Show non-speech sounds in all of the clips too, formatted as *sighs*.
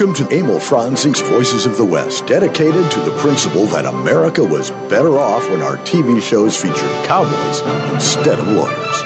Welcome to Emil Franzi's Voices of the West, dedicated to the principle that America was better off when our TV shows featured cowboys instead of lawyers.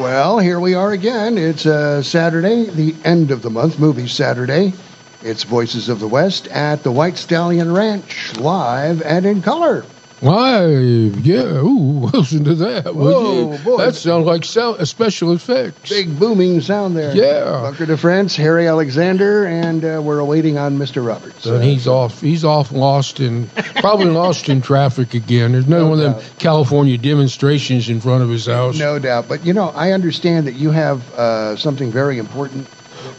Well, here we are again. It's uh, Saturday, the end of the month, movie Saturday. It's Voices of the West at the White Stallion Ranch, live and in color. Live, yeah. Ooh, *laughs* listen to that. would Whoa, you? boy. That sounds like sound, uh, special effects. Big booming sound there. Yeah. Bunker DeFrance, Harry Alexander, and uh, we're awaiting on Mr. Roberts. And he's off. He's off, lost in *laughs* probably lost in traffic again. There's another No one of them. California demonstrations in front of his house. No doubt. But, you know, I understand that you have uh, something very important.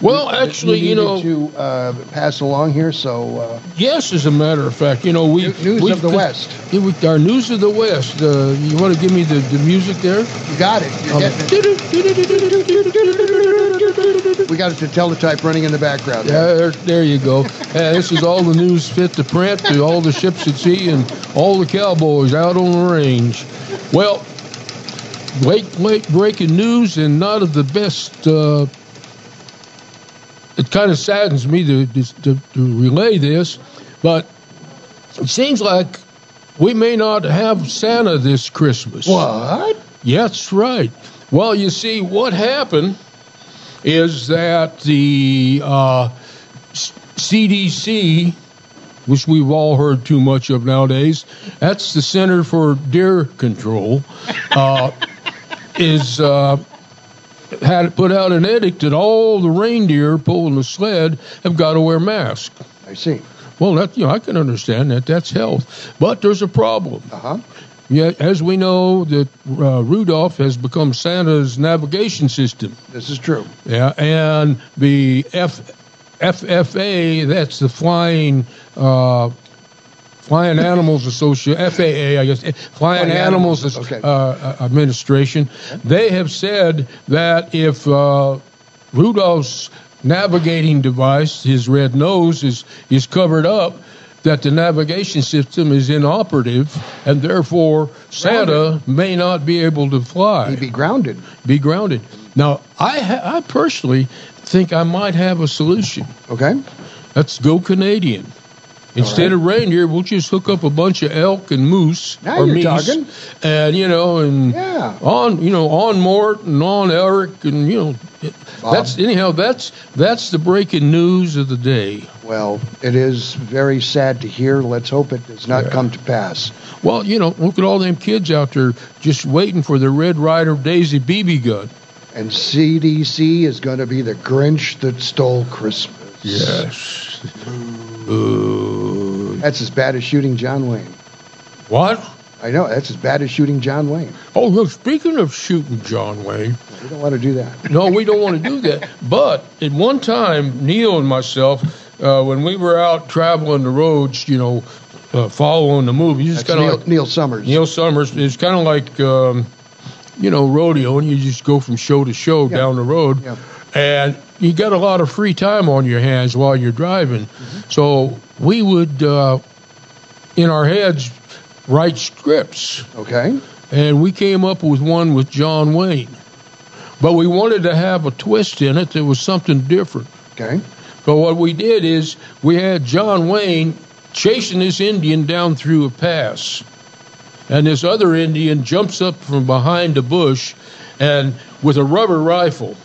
Well, that actually, you know, to uh, pass along here. So, uh, yes, as a matter of fact, you know, we news we of the West. We, our news of the West. Uh, you want to give me the, the music there? You got it. You're Um, getting it. *laughs* We got it to teletype running in the background. Yeah, there, there you go. Uh, this is all the news fit to print to all the ships at sea and all the cowboys out on the range. Well, late, late breaking news and not of the best. It kind of saddens me to, to, to relay this, but it seems like we may not have Santa this Christmas. What? Yes, right. Well, you see, what happened is that the uh, CDC, which we've all heard too much of nowadays, that's the Center for Deer Control, uh, *laughs* is uh, had put out an edict that all the reindeer pulling the sled have got to wear masks. I see. Well, that you know, I can understand that. That's health, but there's a problem. Uh huh. Yeah, as we know, that uh, Rudolph has become Santa's navigation system. This is true. Yeah, and the F, FFA, that's the Flying uh, Flying Animals Association, FAA, I guess, Flying Flying Animals, Animals, okay. uh, Administration. They have said that if uh, Rudolph's navigating device, his red nose, is is covered up. That the navigation system is inoperative, and therefore Santa may not be able to fly He'd be grounded. be grounded. Now, I ha- I personally think I might have a solution. Okay. Let's go Canadian. Instead of reindeer, we'll just hook up a bunch of elk and moose Now or meese, and you know, and Yeah. on you know on Mort and on Eric, and you know, that's anyhow that's that's the breaking news of the day. Well, it is very sad to hear. Let's hope it does not Yeah. come to pass. Well, you know, look at all them kids out there just waiting for the Red Ryder Daisy BB gun. And CDC is going to be the Grinch that stole Christmas. Yes. Ooh. That's as bad as shooting John Wayne. What? I know. That's as bad as shooting John Wayne. Oh, look, speaking of shooting John Wayne, We don't want to do that. no, we don't want to do that. *laughs* But at one time, Neil and myself, uh, when we were out traveling the roads, you know, uh, following the movies, it's That's kind of Neil, Neil Summers. Neil Summers. It's kind of like, um, you know, rodeo, and you just go from show to show Yeah. down the road. Yeah. And you got a lot of free time on your hands while you're driving. Mm-hmm. So we would, uh, in our heads, write scripts. Okay. and we came up with one with John Wayne. But we wanted to have a twist in it that was something different. Okay. But what we did is we had John Wayne chasing this Indian down through a pass. And this other Indian jumps up from behind a bush and with a rubber rifle,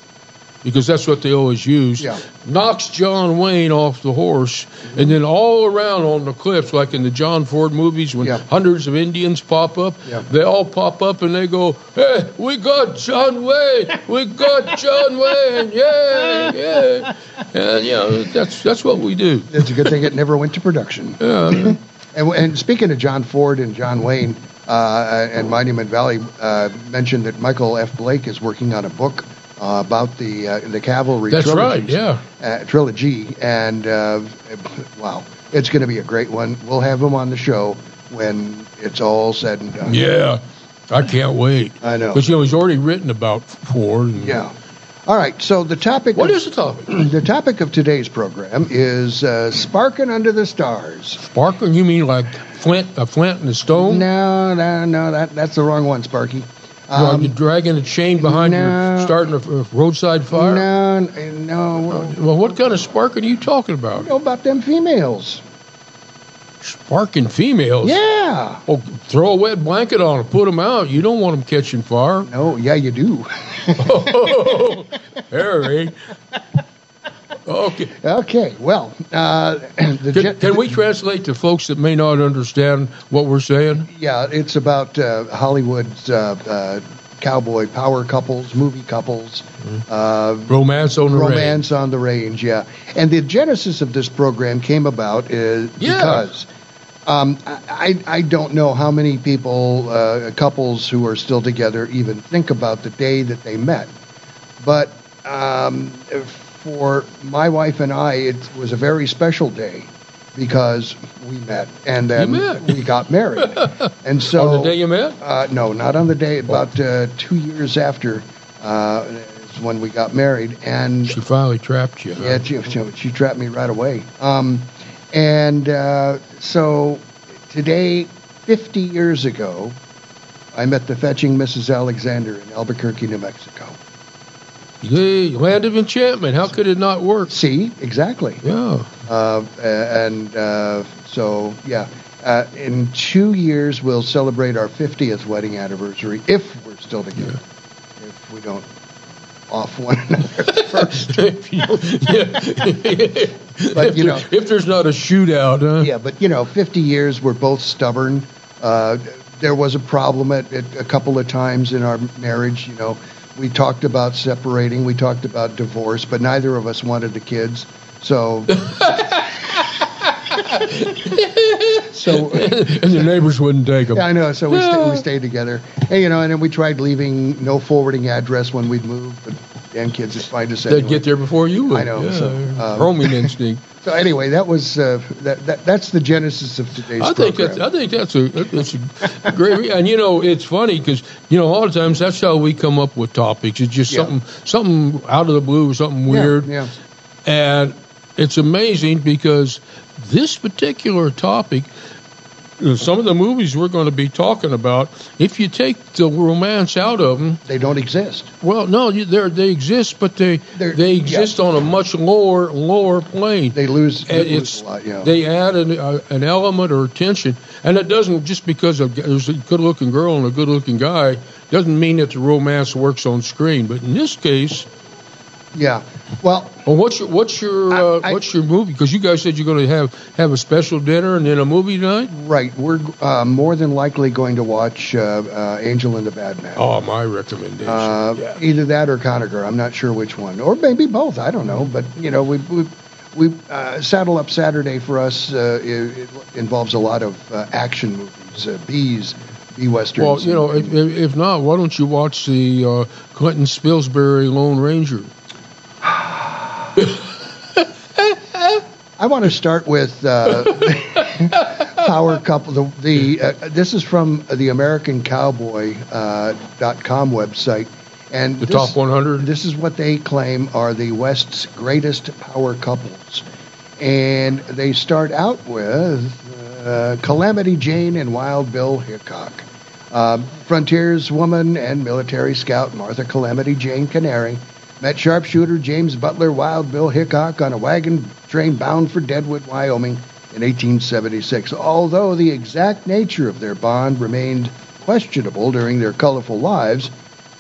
because that's what they always use, Yeah. knocks John Wayne off the horse. And then all around on the cliffs, like in the John Ford movies, when Yeah. hundreds of Indians pop up, Yeah. they all pop up and they go, Hey, we got John Wayne! We got John Wayne! Yeah, yeah. And, you know, that's, that's what we do. It's a good thing it never went to production. *laughs* Yeah. And, and speaking of John Ford and John Wayne uh, and Monument Valley, uh, mentioned that Michael F. Blake is working on a book uh, about the uh, the cavalry. That's right, yeah. uh, trilogy, and uh, wow, it's going to be a great one. We'll have him on the show when it's all said and done. Yeah. I can't wait. I know. Because, you know, he's already written about four. And Yeah. All right. So the topic. What of, is the topic? *clears throat* the topic of today's program is uh, sparking under the stars. Sparkling? You mean like flint, a flint and a stone? No, no, no. That that's the wrong one, Sparky. Are Um, you dragging a chain behind no. you, starting a, a roadside fire? No, no. Well, what kind of sparking are you talking about? Know about them females? Sparking females? Yeah. Oh, throw a wet blanket on them, put them out. You don't want them catching fire. No, yeah, you do. *laughs* Oh, Harry. Okay. okay, well, uh, *clears throat* the Can, can we translate to folks that may not understand what we're saying? Yeah, it's about uh, Hollywood's uh, uh, cowboy power couples, movie couples, uh, Romance on the range. romance on the range. Yeah, and the genesis of this program came about is Yeah. because. Um, I, I don't know how many people, uh, couples who are still together, even think about the day that they met. But um, for my wife and I, it was a very special day because we met and then met. we got married. *laughs* and so on the day you met? uh, no, not on the day. About uh, two years after uh, is when we got married, and She finally trapped you. huh? yeah, she, she, she trapped me right away. Um, and uh, so today, 50 years ago, I met the fetching Mrs. Alexander in Albuquerque, New Mexico. The land of enchantment. How could it not work? See, exactly. Yeah. Uh, and uh, so, yeah, uh, in two years we'll celebrate our 50th wedding anniversary if we're still together. If we don't off one another *laughs* first. *laughs* But, you know- if there's not a shootout, huh? Yeah, but you know, 50 years, we're both stubborn. Uh, there was a problem at, at a couple of times in our marriage. You know, we talked about separating, we talked about divorce, but neither of us wanted the kids. So, *laughs* so and the neighbors wouldn't take them. yeah, I know. So we, we stayed together, and you know, and then we tried leaving no forwarding address when we'd move, but damn kids would find us They'd anyway. get there before you would. I know, Yeah. so, um, Roaming instinct. So anyway, that was uh, that, that. That's the genesis of today's I think program. that's I think that's a that's a great and you know it's funny because you know a lot of times that's how we come up with topics. It's just Yeah. something something out of the blue, something weird, yeah. and it's amazing because this particular topic, some of the movies we're going to be talking about, if you take the romance out of them, They don't exist. well, no, they're, they exist, but they They're- they exist on a much lower lower plane. They lose, they lose lot. Yeah. they add an, uh, an element or tension, and it doesn't just because of, there's a good-looking girl and a good-looking guy doesn't mean that the romance works on screen. But in this case, yeah. Well, well, what's your what's your uh, I- I- what's your movie? Because you guys said you're going to have have a special dinner and then a movie night. right. We're uh, more than likely going to watch uh, uh, Angel and the Bad Man. Oh, my recommendation. Uh, yeah. Either that or Conagher. I'm not sure which one, or maybe both. I don't know. But you know, we we, we uh, Saddle Up Saturday for us uh, it, it involves a lot of uh, action movies, uh, bees, bee westerns. Well, you know, if, if if not, why don't you watch the uh, Klinton Spilsbury Lone Ranger? I want to start with uh, *laughs* Power Couple. The, the uh, this is from the American Cowboy uh, dot com website, and The this, top 100. This is what they claim are the West's greatest power couples, and they start out with uh, Calamity Jane and Wild Bill Hickok. Um, frontierswoman and military scout Martha Calamity Jane Canary met sharpshooter James Butler Wild Bill Hickok on a wagon train bound for Deadwood, Wyoming in 1876. Although the exact nature of their bond remained questionable during their colorful lives,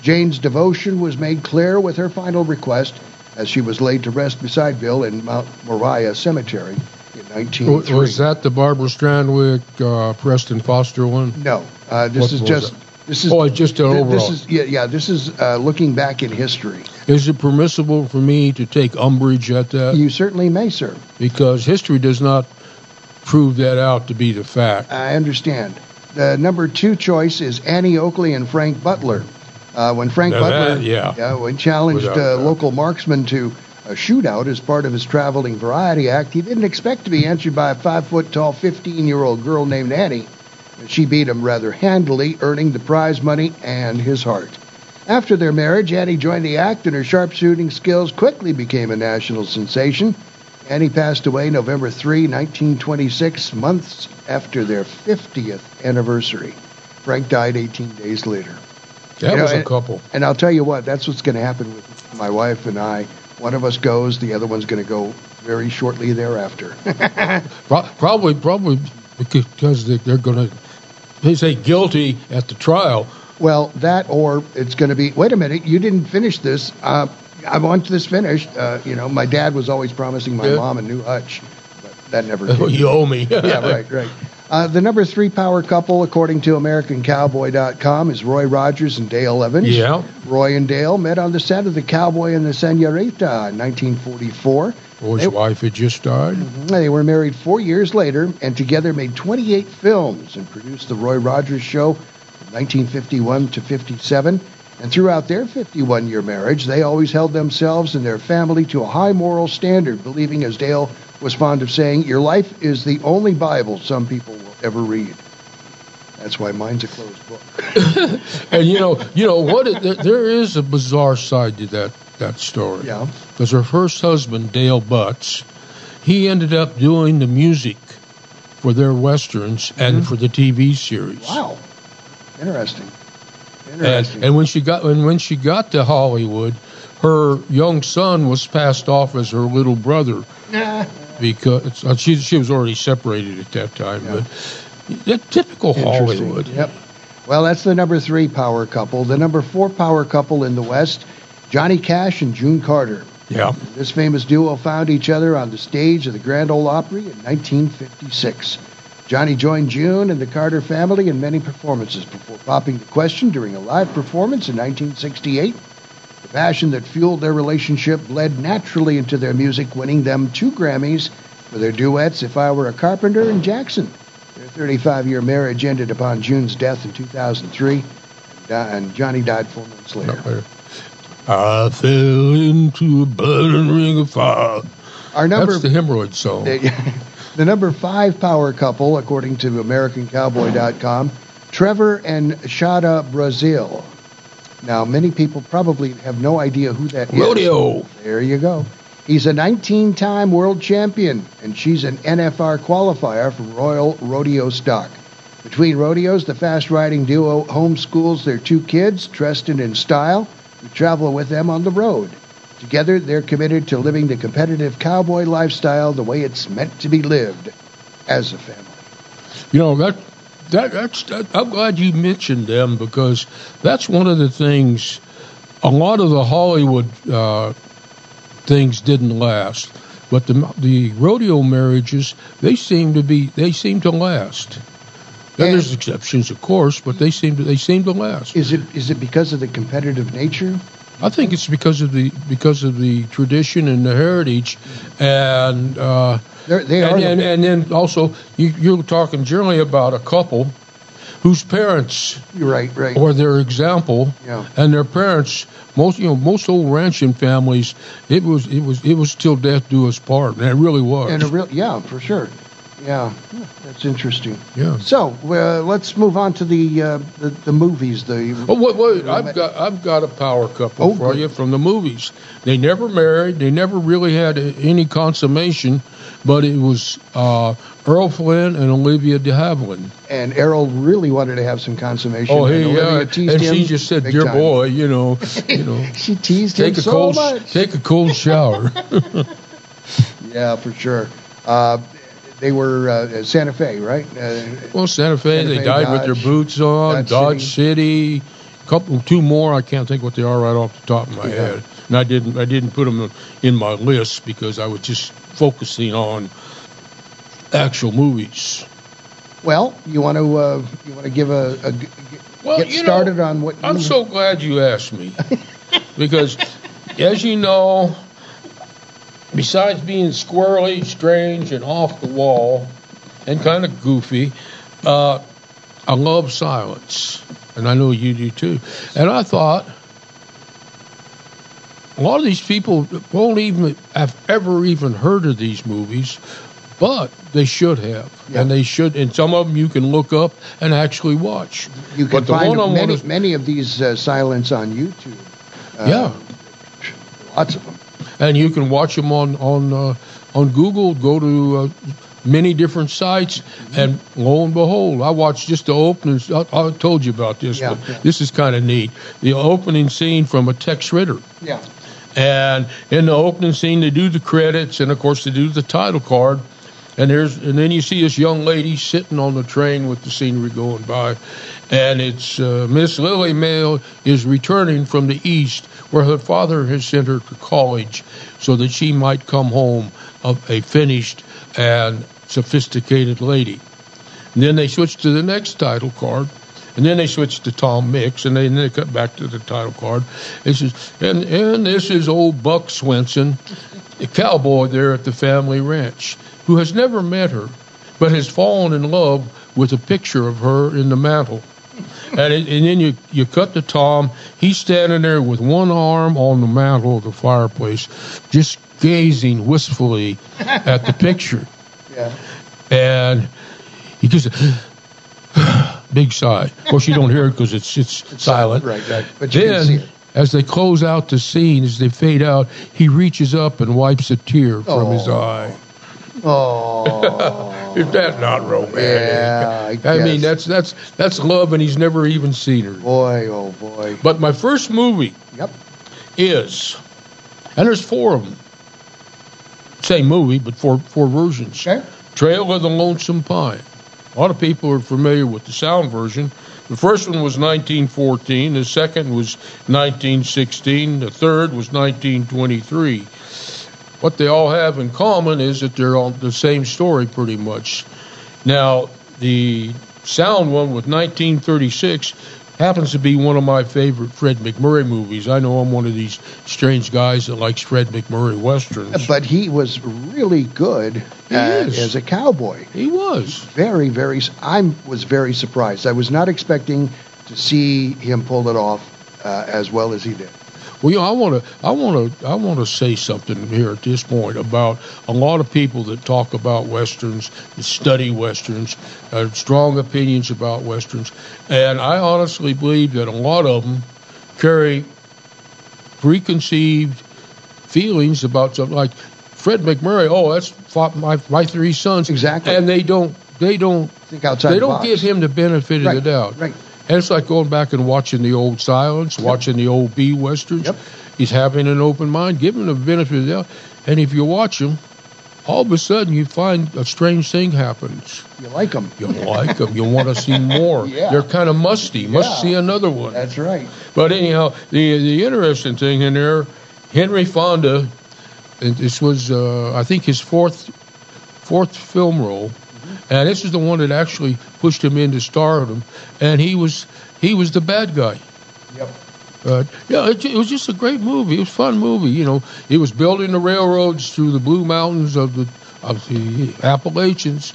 Jane's devotion was made clear with her final request as she was laid to rest beside Bill in Mount Moriah Cemetery in 1903. Was that the Barbara Stanwyck, uh, Preston Foster one? No, uh, this What is just? This is Oh, just an th- overall. This is yeah, yeah. This is uh, looking back in history. Is it permissible for me to take umbrage at that? You certainly may, sir. Because history does not prove that out to be the fact. I understand. The number two choice is Annie Oakley and Frank Butler. Uh, when Frank Now Butler, that- yeah. when challenged uh, local marksman to a shootout as part of his traveling variety act, he didn't expect to be answered by a five foot tall, 15 year old girl named Annie. She beat him rather handily, earning the prize money and his heart. After their marriage, Annie joined the act, and her sharpshooting skills quickly became a national sensation. Annie passed away November 3, 1926, months after their 50th anniversary. Frank died 18 days later. That You know, was a and- couple. And I'll tell you what, that's what's going to happen with my wife and I. One of us goes, the other one's going to go very shortly thereafter. *laughs* Probably, probably because they're going to they say guilty at the trial. well, that or it's going to be, wait a minute, you didn't finish this. Uh, I want this finished. Uh, you know, my dad was always promising my Yeah. mom a new hutch, but that never *laughs* came. you owe me. *laughs* yeah, right, right. Uh, the number three power couple, according to AmericanCowboy.com, is Roy Rogers and Dale Evans. Yeah. Roy and Dale met on the set of The Cowboy and the Senorita in 1944. Roy's They- wife had just died. Mm-hmm. They were married four years later and together made 28 films and produced The Roy Rogers Show from 1951 to 57. And throughout their 51 year marriage, they always held themselves and their family to a high moral standard, believing, as Dale was fond of saying, your life is the only Bible some people will ever read. That's why mine's a closed book. *laughs* And you know, you know what? It, there is a bizarre side to that that story. Yeah. Because her first husband, Dale Butts, he ended up doing the music for their westerns and for the TV series. Mm-hmm. Wow. Interesting. Interesting. and when she got when when she got to Hollywood, her young son was passed off as her little brother Nah. *laughs* because uh, she she was already separated at that time. Yeah. But that typical Hollywood. Yep. Well, that's the number three power couple. The number four power couple in the West, Johnny Cash and June Carter. Yeah. This famous duo found each other on the stage of the Grand Ole Opry in 1956. Johnny joined June and the Carter family in many performances before popping the question during a live performance in 1968. The passion that fueled their relationship bled naturally into their music, winning them two Grammys for their duets If I Were a Carpenter and Jackson. Their 35 year marriage ended upon June's death in 2003, uh, and Johnny died four months later. I fell into a burning ring of fire. Our number That's the hemorrhoid song. The, *laughs* the number five power couple, according to AmericanCowboy.com, Trevor and Shada Brazile. Now, many people probably have no idea who that is. Rodeo. There you go. He's a 19 time world champion, and she's an NFR qualifier from Royal Rodeo Stock. Between rodeos, the fast riding duo homeschools their two kids, Treston and Style, travel with them on the road. Together, they're committed to living the competitive cowboy lifestyle the way it's meant to be lived as a family. You know that that that's that, I'm glad you mentioned them because that's one of the things. A lot of the Hollywood uh, things didn't last, but the the rodeo marriages they seem to be they seem to last. Now, And- there's exceptions, of course, but they seem to they seem to last. Is it is it because of the competitive nature? I think it's because of the because of the tradition and the heritage, and uh, They're, are and, the- and, and then also you, you're talking generally about a couple whose parents right, right. or their example Yeah. and their parents most you know most old ranching families it was it was it was till death do us part and it really was And a real, yeah, for sure. Yeah, that's interesting. yeah So uh, let's move on to the uh, the, the movies. The Oh, wait, wait! I've got I've got a power couple Oh, for good. you from the movies. They never married. They never really had any consummation, but it was uh, Errol Flynn and Olivia de Havilland. and Errol really wanted to have some consummation. Oh, and hey, Olivia yeah, and him she just said, big "Dear time. boy, you know, you know, *laughs* She teased take him a so cold much. take a cold shower." *laughs* yeah, for sure. Uh, they were uh, Santa Fe, right? Uh, well, Santa Fe, Santa they Fe, died with their boots on. Dodge Dodge, City. couple, two more. I can't think what they are right off the top of my Yeah. head. And I didn't I didn't put them in my list because I was just focusing on actual movies. well, you want to uh, you want to give a, a g- g- Well, get you know, started on what I'm so glad you asked me *laughs* because, as you know, besides being squirrely, strange, and off the wall, and kind of goofy, uh, I love silence, and I know you do too. And I thought a lot of these people won't even have ever even heard of these movies. But they should have, Yeah. and they should, and some of them you can look up and actually watch. you can but the find one many many of these uh, silents on YouTube. Uh, Yeah. lots of them. And you can watch them on on uh, on Google. Go to uh, many different sites, and lo and behold, I watched just the opening. I, I told you about this, Yeah, but yeah. this is kind of neat. The opening scene from a Tex Ritter. Yeah. And in the opening scene, they do the credits, and of course, they do the title card. And there's, and then you see this young lady sitting on the train with the scenery going by, and it's uh, Miss Lily Mail is returning from the east, where her father has sent her to college, so that she might come home a, finished and sophisticated lady. And then they switch to the next title card, and then they switch to Tom Mix, and then they cut back to the title card. This is and and this is old Buck Swenson, a cowboy there at the family ranch, who has never met her, but has fallen in love with a picture of her in the mantle. And, it, and then you, you cut to Tom. He's standing there with one arm on the mantle of the fireplace, just gazing wistfully at the picture Yeah. and he gives *sighs* a big sigh. Of course, you don't hear it because it's it's silent. Right, right. But you can see Then, it. as they close out the scene, as they fade out, he reaches up and wipes a tear from oh. his Oh. eye. Oh. *laughs* Is that not romantic? Yeah, I I mean, that's that's that's love, and he's never even seen her. boy, oh boy. But my first movie Yep. is, and there's four of them. Same movie, but four four versions. Okay. Trail of the Lonesome Pine. A lot of people are familiar with the sound version. The first one was 1914, the second was 1916, the third was 1923. What they all have in common is that they're on the same story pretty much. Now, the sound one with 1936 happens to be one of my favorite Fred MacMurray movies. I know I'm one of these strange guys that likes Fred MacMurray westerns. *laughs* But he was really good He uh, as a cowboy. he was. Very, very. I was very surprised. I was not expecting to see him pull it off uh, as well as he did. Well, you know, I want to, I want to, I want to say something here at this point about a lot of people that talk about westerns, that study westerns, uh, strong opinions about westerns, and I honestly believe that a lot of them carry preconceived feelings about something like Fred MacMurray. Oh, that's my my three sons Exactly. and they don't, they don't, Think outside they the don't give him the benefit right, of the doubt. Right. And it's like going back and watching the old silence, watching the old B westerns. Yep. He's having an open mind, giving him the benefit of the doubt. And if you watch him, all of a sudden you find a strange thing happens. You like him. You like them. You want to see more. *laughs* Yeah. They're kind of musty. Must Yeah. see another one. That's right. But anyhow, the the interesting thing in there, Henry Fonda, and this was uh, I think his fourth fourth film role, and this is the one that actually pushed him into stardom, and he was he was the bad guy. Yep. Uh, yeah, it, it was just a great movie. It was a fun movie. You know, it was building the railroads through the Blue Mountains of the of the Appalachians.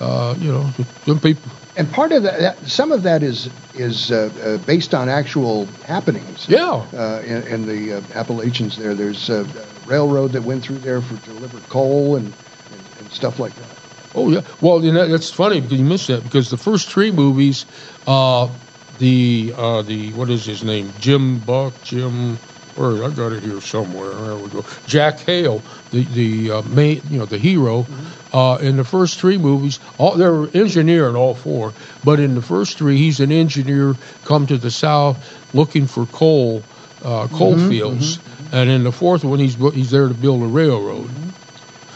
Uh, you know, some people. And part of that, that some of that is is uh, uh, based on actual happenings. Yeah. Uh, in, in the uh, Appalachians, there, there's a railroad that went through there for to deliver coal and, and, and stuff like that. Oh yeah. Well, you know, that's funny because you missed that because the first three movies, uh, the uh, the what is his name? Jim Buck, Jim. Where I got it here somewhere. There we go. Jack Hale, the the uh, main, you know, the hero. Uh, in the first three movies, all they're engineer in all four, but in the first three, he's an engineer come to the south looking for coal, uh, coal fields, and in the fourth one, he's he's there to build a railroad.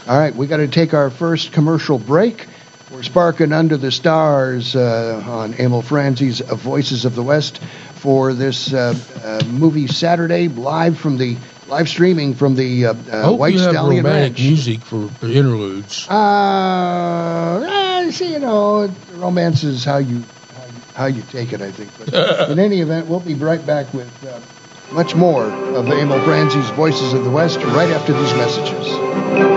All right, we got to take our first commercial break. We're sparking under the stars uh, on Emil Franzi's Voices of the West for this uh, uh, movie Saturday, live from the live streaming from the uh, uh, hope White you have Stallion romantic Ranch. music for interludes. Uh, see, you know, romance is how you how you, how you take it, I think. But *laughs* in any event, we'll be right back with uh, much more of Emil Franzi's Voices of the West right after these messages.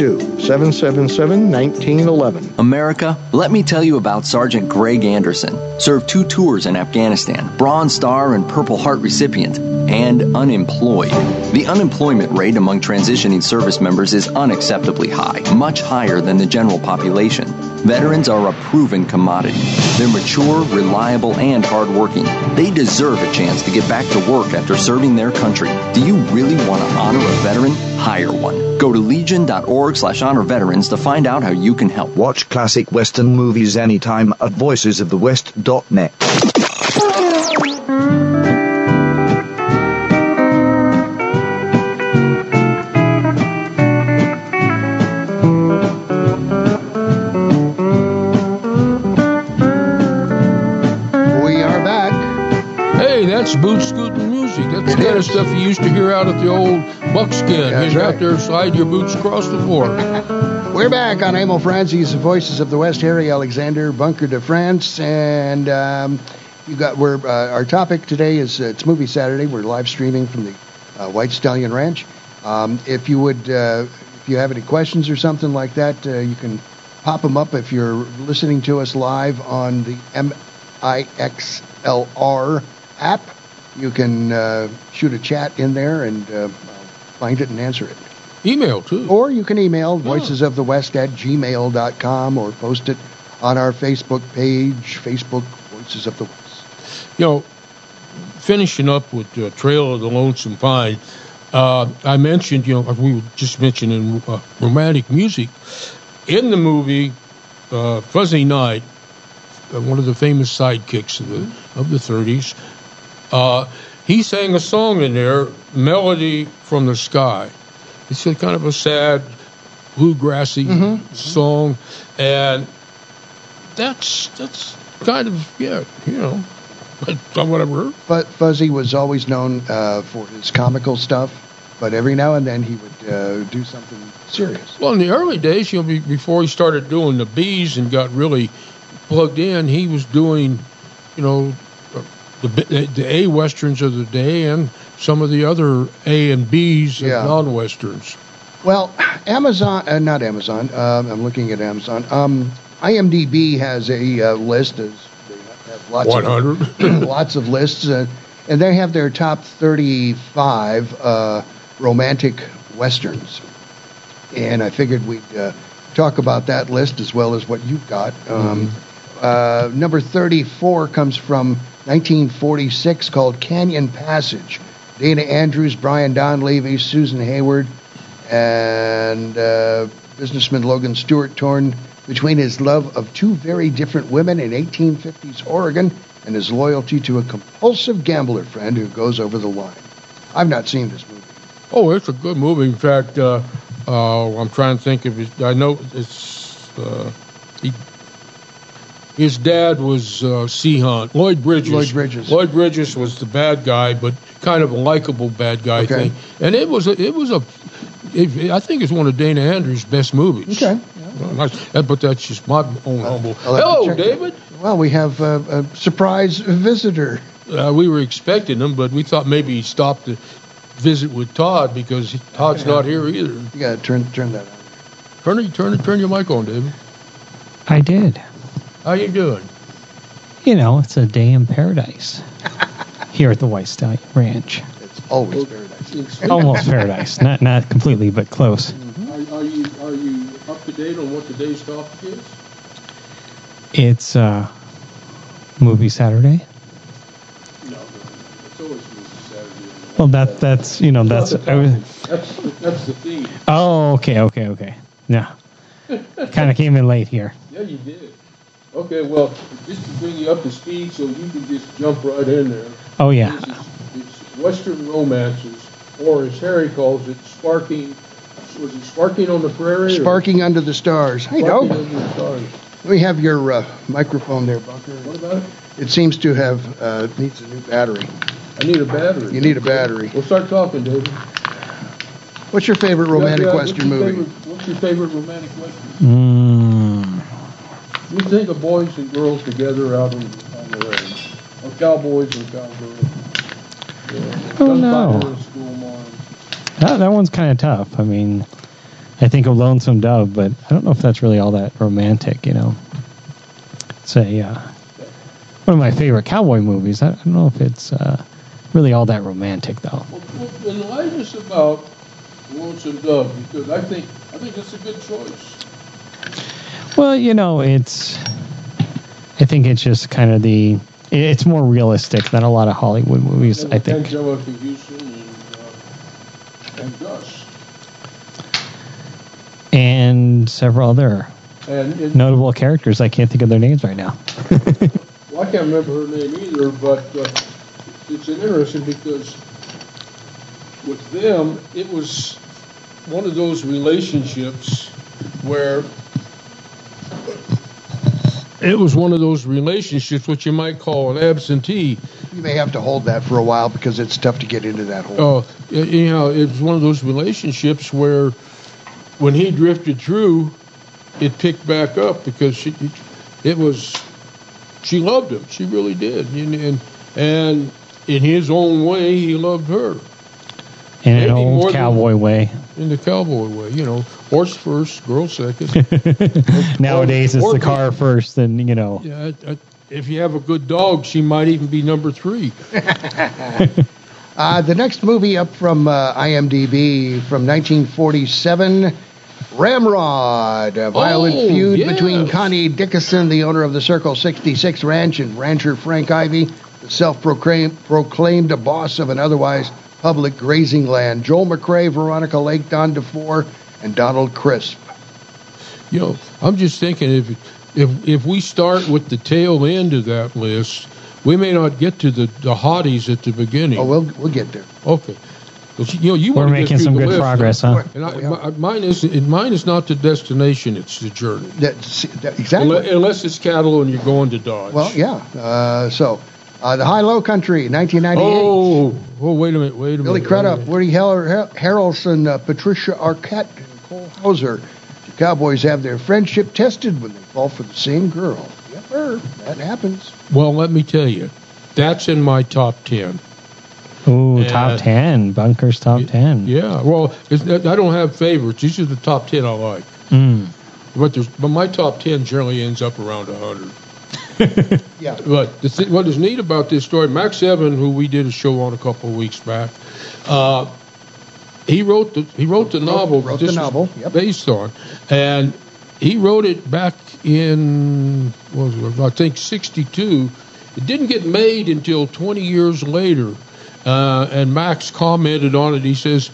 do. 777 1911. America, let me tell you about Sergeant Greg Anderson. Served two tours in Afghanistan, Bronze Star and Purple Heart recipient, and unemployed. The unemployment rate among transitioning service members is unacceptably high, much higher than the general population. Veterans are a proven commodity. They're mature, reliable, and hardworking. They deserve a chance to get back to work after serving their country. Do you really want to honor a veteran? Hire one. Go to legion.org slash honor veterans to find out how you can help. Watch classic Western movies anytime at voicesofthewest.net. that's boot scooting music. That's the kind of stuff you used to hear out at the old buckskin. That's He's right. out there slide your boots across the floor. We're back on Emil Franzi's Voices of the West, Harry Alexander, Bunker de France, and um, you got. We're uh, our topic today is uh, it's Movie Saturday. We're live streaming from the uh, White Stallion Ranch. Um, if you would, uh, if you have any questions or something like that, uh, you can pop them up if you're listening to us live on the MIXLR app. You can uh, shoot a chat in there and uh, find it and answer it. Email, too. Or you can email voicesofthewest at gmail.com or post it on our Facebook page, Facebook Voices of the West. You know, finishing up with uh, Trail of the Lonesome Pine, uh, I mentioned, you know, we were just mentioning uh, romantic music. In the movie uh, Fuzzy Knight, uh, one of the famous sidekicks of the, of the 30s, uh, he sang a song in there, Melody from the Sky. It's a kind of a sad, bluegrassy song, and that's that's kind of yeah, you know, *laughs* that's what But Fuzzy was always known uh, for his comical stuff, but every now and then he would uh, do something serious. Well, in the early days, you know, before he started doing the bees and got really plugged in, he was doing, you know, the the A westerns of the day and some of the other A and B's Yeah. and non westerns. Well, Amazon, uh, not Amazon, um, I'm looking at Amazon. Um, IMDb has a uh, list, they have lots One of hundred. *coughs* lots of lists, uh, and they have their top 35 uh, romantic westerns. And I figured we'd uh, talk about that list as well as what you've got. Um, uh, number 34 comes from 1946 called Canyon Passage. Dana Andrews, Brian Donlevy, Susan Hayward, and uh, businessman Logan Stewart torn between his love of two very different women in 1850s Oregon and his loyalty to a compulsive gambler friend who goes over the line. I've not seen this movie. Oh, it's a good movie. In fact, uh, uh, I'm trying to think his. I know it's. He, his dad was uh, Sea Hunt. Lloyd Bridges. Lloyd Bridges. Lloyd Bridges was the bad guy, but kind of a likable bad guy Okay. thing. And it was a, it was a. It, I think it's one of Dana Andrews' best movies. Okay. Well, But that's just my own humble. I'll have to Hello, check it. David. Well, we have uh, a surprise visitor. Uh, we were expecting him, but we thought maybe he stopped to visit with Todd because Todd's not here either. You got to turn turn that on. Turn it, turn it, turn your mic on, David. I did. How you doing? You know, it's a day in paradise *laughs* here at the White Stallion Ranch. It's always paradise. Almost paradise, not not completely, but close. Are, are you are you up to date on what today's topic is? It's uh, movie Saturday. No, no, it's always Saturday. Well, that that's you know that's I was, That's that's the theme. oh okay okay okay yeah. Kind of came in late here. Yeah, you did. Okay, well, just to bring you up to speed, so you can just jump right in there. Oh yeah. This is, it's Western romances, or as Harry calls it, sparking. Was it sparking on the prairie? or Sparking under the stars. Hey, Sparking no. under the stars. Let me have your uh, microphone there, Bunker. What about it? It seems to have uh, needs a new battery. I need a battery. You need a battery. We'll start talking, David. What's your favorite romantic Yeah, yeah, Western what's your movie? Favorite, what's your favorite romantic Western? Mm, You think of boys and girls together out on, on the range, or cowboys and cowgirls. Yeah. Oh, no. Gunfire and School Mom. that that one's kind of tough. I mean, I think of Lonesome Dove, but I don't know if that's really all that romantic. You know, it's a uh, one of my favorite cowboy movies. I, I don't know if it's uh, really all that romantic though. Well, well, enlighten us about Lonesome Dove because I think I think it's a good choice. Well, you know, it's. I think it's just kind of the. It's more realistic than a lot of Hollywood movies. I think. And, uh, and several other And notable characters. I can't think of their names right now. *laughs* well, I can't remember her name either, but uh, it's interesting because with them, it was one of those relationships where it was one of those relationships which you might call an absentee. You may have to hold that for a while because it's tough to get into that hole. Oh, y- you know, it was one of those relationships where when he drifted through, it picked back up because she, it was, she loved him. She really did. And, and, and in his own way, he loved her In Maybe an old cowboy way. in the cowboy way. You know, horse first, girl second. *laughs* Nowadays, it's or- the car first, and you know. yeah, I- I- if you have a good dog, she might even be number three. *laughs* Uh, the next movie up from uh, IMDb from 1947, Ramrod, a violent Oh, feud yes. between Connie Dickinson, the owner of the Circle 66 Ranch, and rancher Frank Ivy, the self-proclaimed proclaimed boss of an otherwise public grazing land. Joel McCrea, Veronica Lake, Don DeFore, and Donald Crisp. You know, I'm just thinking if if if we start with the tail end of that list, we may not get to the the hotties at the beginning. Oh, we'll we'll get there. Okay. you know, you We're making some good list, progress, huh? And I, my, mine is and mine is not the destination; it's the journey. That's, that, exactly. Unless, unless it's cattle and you're going to Dodge. Well, yeah. Uh, so, uh, the Hi-Lo Country, 1998. Oh, oh, wait a minute, wait a minute. Billy wait Crudup. Woody Har- Harrelson, uh, Patricia Arquette, and Cole Hauser. The Cowboys have their friendship tested when they fall for the same girl. Yep, sir, that happens. Well, let me tell you, that's in my top ten. Ooh, Yeah. top ten. Bunkers top ten. Yeah, well, it's, I don't have favorites. These are the top ten I like. Mm. But there's, but my top ten generally ends up around hundred. *laughs* Yeah. But the th- what is neat about this story, Max Evan, who we did a show on a couple of weeks back, uh, he wrote the he wrote the novel. wrote the novel, yep. based on, and he wrote it back in what was it, I think '62. It didn't get made until 20 years later, uh, and Max commented on it. He says.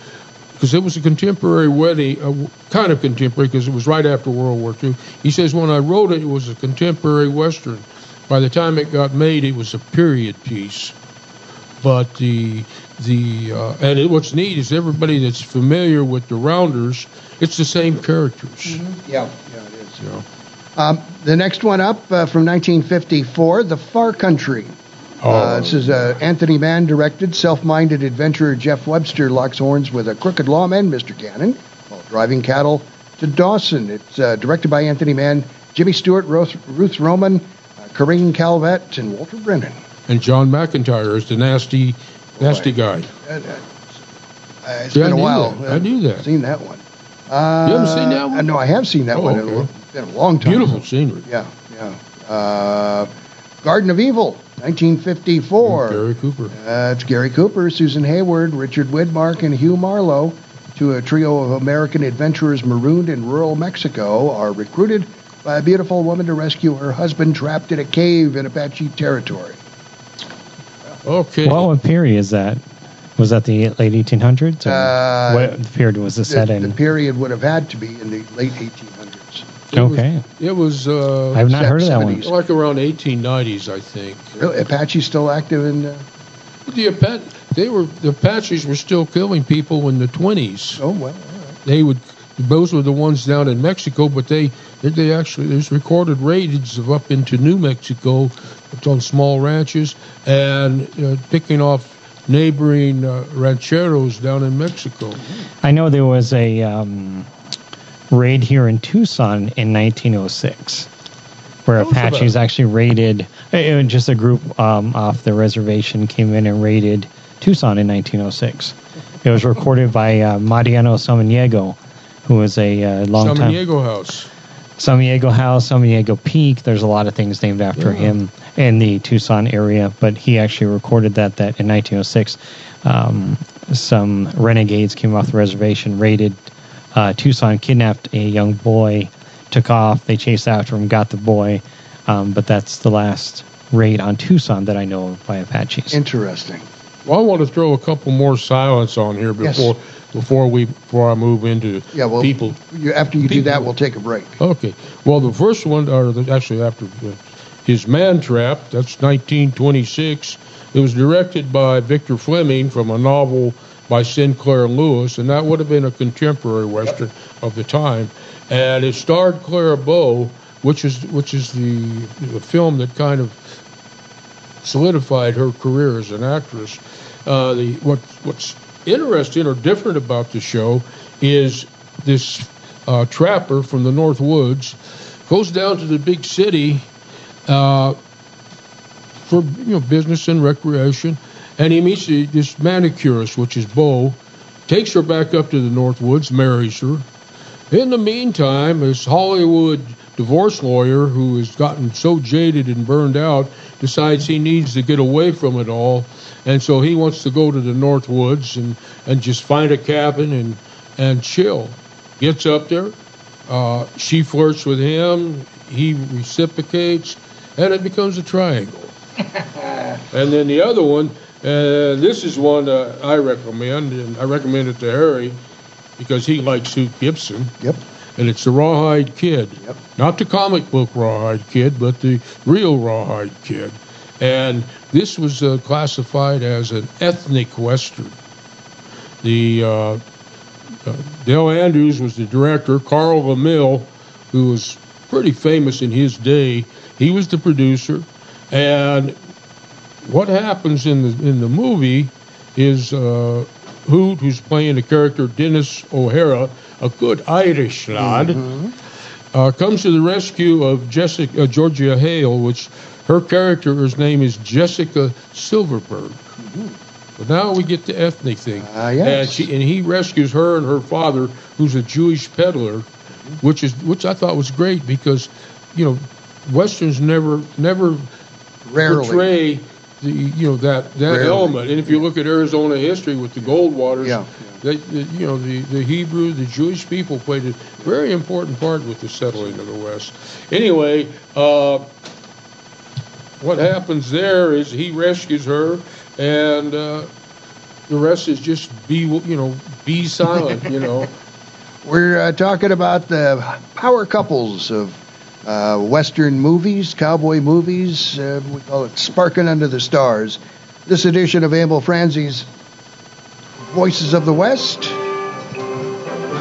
Because it was a contemporary wedding, uh, kind of contemporary, because it was right after World War II. He says, when I wrote it, it was a contemporary Western. By the time it got made, it was a period piece. But the the uh, and it, what's neat is everybody that's familiar with the Rounders, it's the same characters. Yeah, yeah, it is. You know. Um, the next one up uh, from 1954, The Far Country. Uh, this is uh, Anthony Mann directed. Self-minded adventurer Jeff Webster locks horns with a crooked lawman, Mr. Cannon, while driving cattle to Dawson. It's uh, directed by Anthony Mann, Jimmy Stewart, Ruth, Ruth Roman, Corinne Calvet, and Walter Brennan. And John McIntire is the nasty, nasty guy. Uh, uh, it's Yeah, been a while. that. I knew that. Seen that one. Uh, You haven't seen that one? uh, no, I have seen that Oh, one. okay. It's been a long time. Beautiful scenery. Yeah, yeah. Uh, Garden of Evil, 1954. Gary Cooper. Uh, it's Gary Cooper, Susan Hayward, Richard Widmark, and Hugh Marlowe. To a trio of American adventurers marooned in rural Mexico are recruited by a beautiful woman to rescue her husband trapped in a cave in Apache territory. Okay. Well, what period is that? Was that the late 1800s? Or Uh, what period was it set the, in? the period would have had to be in the late 1800s. It was- okay. It was uh, I've not heard of that one. like around 1890s, I think. Really, Apache still active in? Uh, The Apache, they were the Apaches were still killing people in the 20s. oh well. They would. Those were the ones down in Mexico, but they they actually there's recorded raids of up into New Mexico, on small ranches, and uh, picking off neighboring uh, rancheros down in Mexico. I know there was a um, raid here in Tucson in 1906 where Tell Apaches actually raided, it was just a group um, off the reservation came in and raided Tucson in 1906. It was recorded by uh, Mariano Samaniego, who was a uh, long time Diego House. Samaniego House, Samaniego Peak. There's a lot of things named after Yeah. him in the Tucson area, but he actually recorded that that in 1906, um, some renegades came off the reservation, raided uh, Tucson, kidnapped a young boy, took off. They chased after him, got the boy, um, but that's the last raid on Tucson that I know of by Apaches. Interesting. Well, I want to throw a couple more silents on here Yes. before before we before I move into Yeah. Well, people. You, after you do that, we'll take a break. Okay. Well, the first one, or the, actually after uh, his Man Trap, that's 1926. It was directed by Victor Fleming from a novel by Sinclair Lewis, and that would have been a contemporary western of the time. And it starred Clara Bow, which is which is the the film that kind of solidified her career as an actress. Uh, the what what's interesting or different about the show is this uh, trapper from the North Woods goes down to the big city uh, for you know business and recreation, and he meets the, this manicurist, which is Bow, takes her back up to the North Woods, marries her. In the meantime, as Hollywood divorce lawyer who has gotten so jaded and burned out decides he needs to get away from it all, and so he wants to go to the North Woods and, and just find a cabin and and chill. Gets up there, uh, she flirts with him, he reciprocates, and it becomes a triangle. *laughs* and then the other one, uh, this is one uh, I recommend, and I recommend it to Harry because he likes Hoot Gibson Yep. And it's the Rawhide Kid. Yep. Not the comic book Rawhide Kid, but the real Rawhide Kid. And this was uh, classified as an ethnic western. The uh, uh, Del Andrews was the director. Carl Vermille, who was pretty famous in his day, he was the producer. And what happens in the in the movie is uh, Hoot, who's playing the character Dennis O'Hara, a good Irish lad, uh, comes to the rescue of Jessica uh, Georgia Hale, which her character's name is Jessica Silverberg. But now we get the ethnic thing, Ah, yes. and she and he rescues her and her father, who's a Jewish peddler, which is which I thought was great because, you know, westerns never never Rarely. portray the you know that that Rarely. element. And if you look at Arizona history with the Goldwaters, Yeah, They, the, you know the the Hebrew, the Jewish people played a very important part with the settling of the West. Anyway, uh, what happens there is he rescues her, and uh, the rest is just be you know be silent. You know. *laughs* We're uh, talking about the power couples of uh, Western movies, cowboy movies. Uh, we call it Sparking Under the Stars. This edition of Emil Franzi's Voices of the West.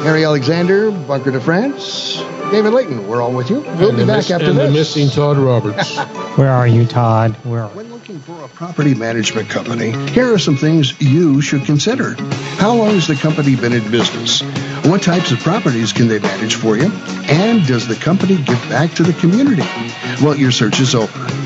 Harry Alexander, Bunker de France, David Layton. We're all with you. We'll and be back miss- after and this. the missing Todd Roberts. *laughs* Where are you, Todd? Where are you? When looking for a property management company, here are some things you should consider. How long has the company been in business? What types of properties can they manage for you? And does the company give back to the community? Well, your search is over.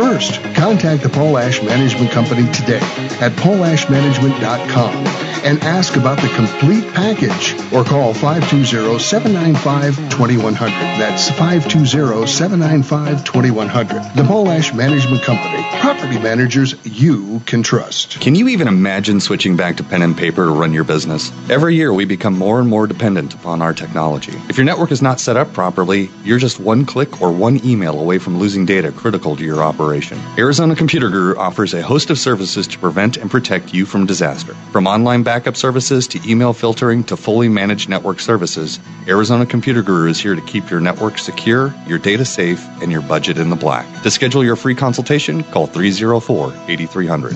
Contact the Paul Ash Management Company today at paulashmanagement.com and ask about the complete package or call 520-795-2100. That's 520-795-2100. The Paul Ash Management Company. Property managers you can trust. Can you even imagine switching back to pen and paper to run your business? Every year we become more and more dependent upon our technology. If your network is not set up properly, you're just one click or one email away from losing data critical to your operation. Arizona Computer Guru offers a host of services to prevent and protect you from disaster. From online backup services to email filtering to fully managed network services, Arizona Computer Guru is here to keep your network secure, your data safe, and your budget in the black. To schedule your free consultation, call 304 8300.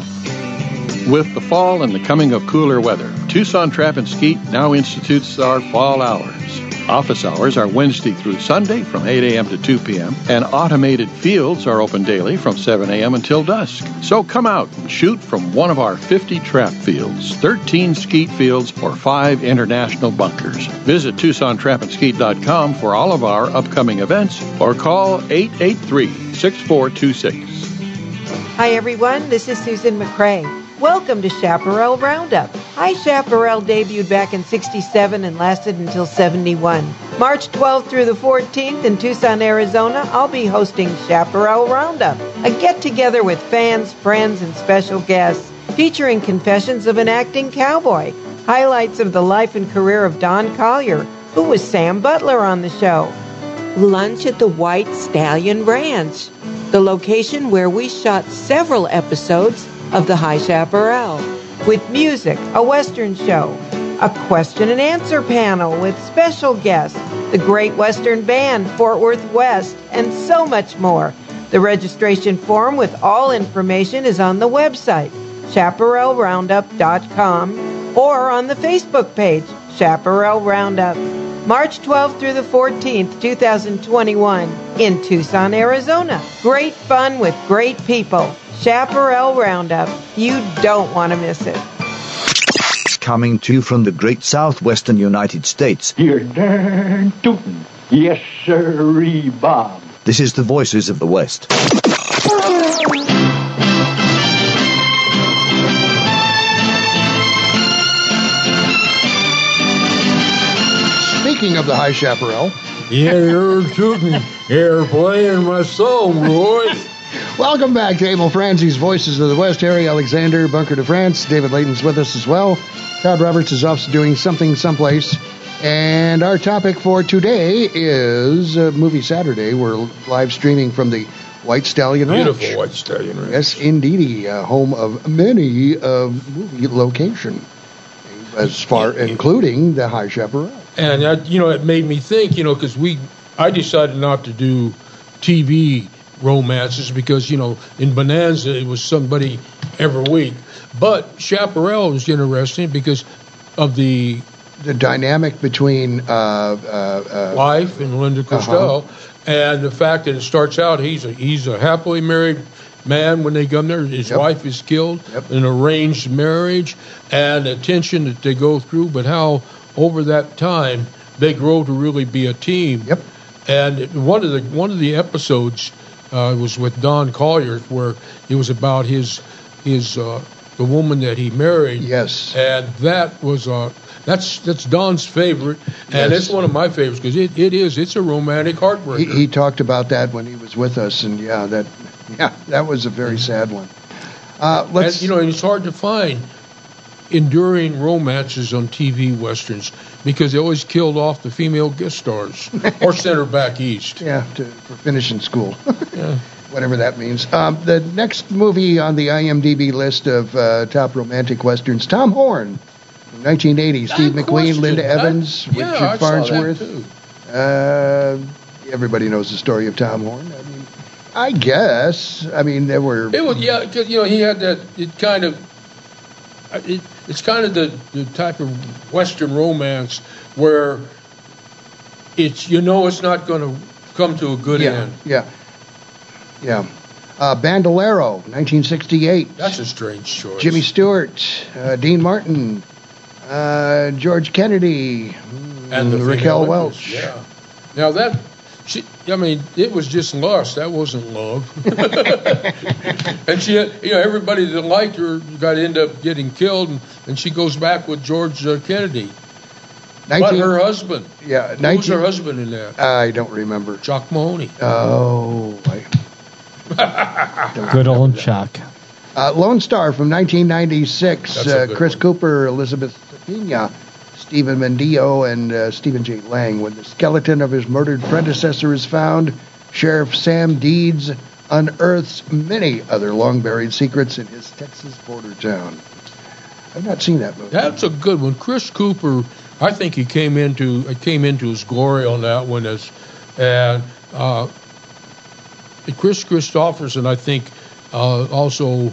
With the fall and the coming of cooler weather, Tucson Trap and Skeet now institutes our fall hours. Office hours are Wednesday through Sunday from 8 a.m. to 2 p.m., and automated fields are open daily from 7 a.m. until dusk. So come out and shoot from one of our 50 trap fields, 13 skeet fields, or 5 international bunkers. Visit TucsonTrapandSkeet.com for all of our upcoming events or call 883 6426. Hi, everyone. This is Susan McCray. Welcome to Chaparral Roundup. High Chaparral debuted back in 67 and lasted until 71. March 12th through the 14th in Tucson, Arizona, I'll be hosting Chaparral Roundup, a get together with fans, friends, and special guests featuring confessions of an acting cowboy, highlights of the life and career of Don Collier, who was Sam Butler on the show, lunch at the White Stallion Ranch, the location where we shot several episodes of the High Chaparral, with music, a Western show, a question and answer panel with special guests, the Great Western Band, Fort Worth West, and so much more. The registration form with all information is on the website, chaparralroundup.com, or on the Facebook page, Chaparral Roundup. March 12th through the 14th, 2021, in Tucson, Arizona. Great fun with great people. Chaparral Roundup. You don't want to miss it. Coming to you from the great southwestern United States. You're darn tootin'. Yes, sirree, Bob. This is the Voices of the West. Speaking of the High Chaparral, Yeah, you're tooting. You're playing my song, Roy. Welcome back to Emil Franzi's Voices of the West. Harry Alexander, Bunker de France. David Layton's with us as well. Todd Roberts is off doing something someplace. And our topic for today is uh, Movie Saturday. We're live streaming from the White Stallion Ranch. Beautiful white stallion ranch. Yes, indeedy, uh, home of many uh, movie location, as far including the High Chaparral. And you know, it made me think, you know, because we, I decided not to do TV romances because, you know, in Bonanza it was somebody every week. But Chaparral was interesting because of the The dynamic between uh, uh, uh, Leif and Linda Cristal, and the fact that it starts out he's a he's a happily married man when they come there. His Yep. wife is killed, Yep. an arranged marriage, and the tension that they go through. But how over that time they grow to really be a team. Yep. And one of the one of the episodes uh, was with Don Collier, where it was about his his uh, the woman that he married. Yes. And that was uh that's that's Don's favorite, and Yes. it's one of my favorites because it, it is it's a romantic heartbreaker. He, he talked about that when he was with us, and yeah, that yeah, that was a very sad one. Uh, let's and, you know, and it's hard to find enduring romances on TV westerns because they always killed off the female guest stars or *laughs* sent her back east. yeah to, for finishing school, *laughs* Yeah. whatever that means. Um, the next movie on the IMDb list of uh, top romantic westerns, Tom Horn, from 1980, Steve McQueen, question, Linda that- Evans, yeah, Richard I Farnsworth. Uh, everybody knows the story of Tom Horn. I mean, I guess. I mean, there were. It was yeah, 'cause, you know he had that. It kind of. uh, It, it's kind of the, the type of Western romance where it's you know it's not going to come to a good yeah, end. yeah, yeah. Uh, Bandolero, 1968. That's a strange choice. Jimmy Stewart, uh, Dean Martin, uh, George Kennedy, and the mm, Raquel Welch. Yeah. Now that. She, I mean, it was just lust. That wasn't love. *laughs* and she, you know, everybody that liked her got to end up getting killed, and, and she goes back with George uh, Kennedy. but her husband. Yeah, Who was her husband in that? I don't remember. Chuck Mahoney. Oh, *laughs* Good old Chuck. Uh, Lone Star from 1996. That's a Uh, good Chris Cooper, Elizabeth Pena, Stephen Mendillo, and uh, Stephen J. Lang. When the skeleton of his murdered predecessor is found, Sheriff Sam Deeds unearths many other long buried secrets in his Texas border town. I've not seen that movie. That's a good one. Chris Cooper, I think he came into came into his glory on that one as, and uh, Kris Kristofferson, I think, uh, also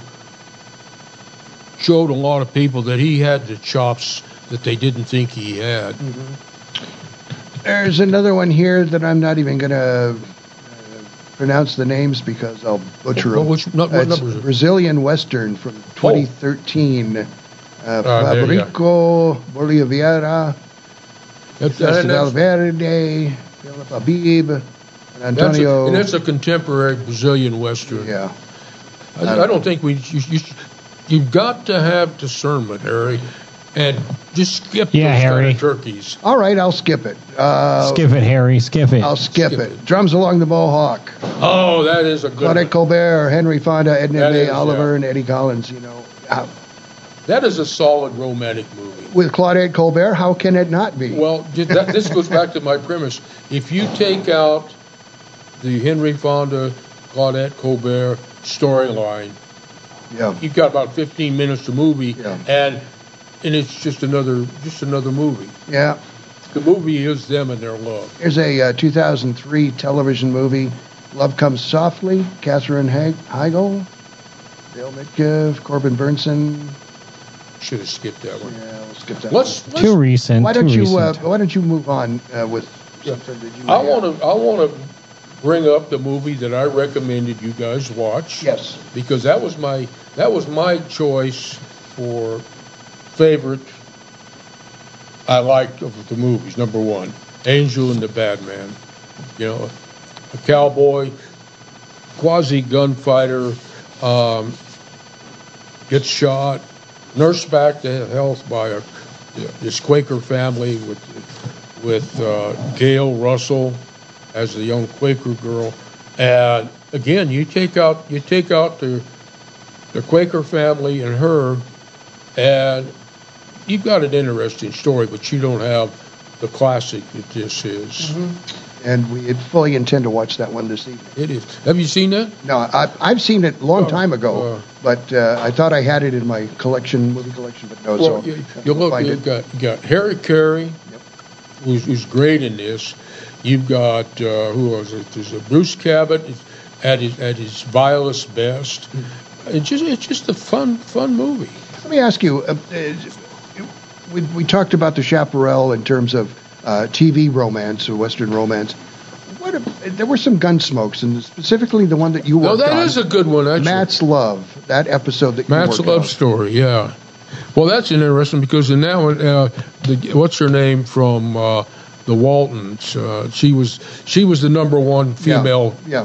showed a lot of people that he had the chops that they didn't think he had. There's another one here that I'm not even going to uh, pronounce the names because I'll butcher Well, them. which- no- what Uh, it's number? Brazilian Western from 2013. Uh, Ah, there you go. Fabrico Boliviera, That's- that's- Valverde, Philip Habib, and That's a, Antonio. and that's a contemporary Brazilian Western. Yeah. I, I don't think we. You, you, you've got to have discernment, Harry, and just skip Yeah, those Harry. kind of turkeys. All right, I'll skip it. Uh, skip it, Harry. Skip it. I'll skip, it. Drums along the Mohawk. Oh, that is a good. One. Claudette one. Colbert, Henry Fonda, Edna May Oliver, yeah. and Eddie Collins. You know, uh, That is a solid romantic movie. with Claudette Colbert, how can it not be? Well, that, this goes back to my premise. If you take out the Henry Fonda, Claudette Colbert storyline, yeah, you've got about 15 minutes of movie, and and it's just another just another movie. Yeah. The movie is them and their love. Here's a uh, 2003 television movie, Love Comes Softly, Katherine He- Heigl, Dale Midkiff, Corbin Bernsen. Should have skipped that one. Yeah, we'll skip that Let's- one. let's- Too recent, Why don't too you uh. Why don't you move on uh, with something that you? I want to I want to bring up the movie that I recommended you guys watch. Yes. Because that was my that was my choice for favorite I liked of the movies. Number one, Angel and the Bad Man. You know, a cowboy, quasi gunfighter, um, gets shot, nursed back to health by a this Quaker family with with uh, Gail Russell as the young Quaker girl, and again, you take out you take out the the Quaker family and her, and you've got an interesting story, but you don't have the classic that this is. And we fully intend to watch that one this evening. It is. Have you seen that? No, I, I've seen it a long Oh, time ago, uh. but uh, I thought I had it in my collection, movie collection, but no. Well, so you, you look, find you've it. got, you got Harry Carey, who's, who's great in this. You've got uh, who was it? There's a Bruce Cabot at his at his vilest best. It's just it's just a fun fun movie. Let me ask you. Uh, uh, we we talked about the chaparral in terms of uh, TV romance or Western romance. What if, there were some gun smokes, and specifically the one that you No, worked that on. is a good one. Actually. Matt's Love, that episode that you Matt's love on. story. Yeah. Well, that's interesting because in that one, uh, the, what's her name from uh, the Waltons? Uh, she was she was the number one female Yeah,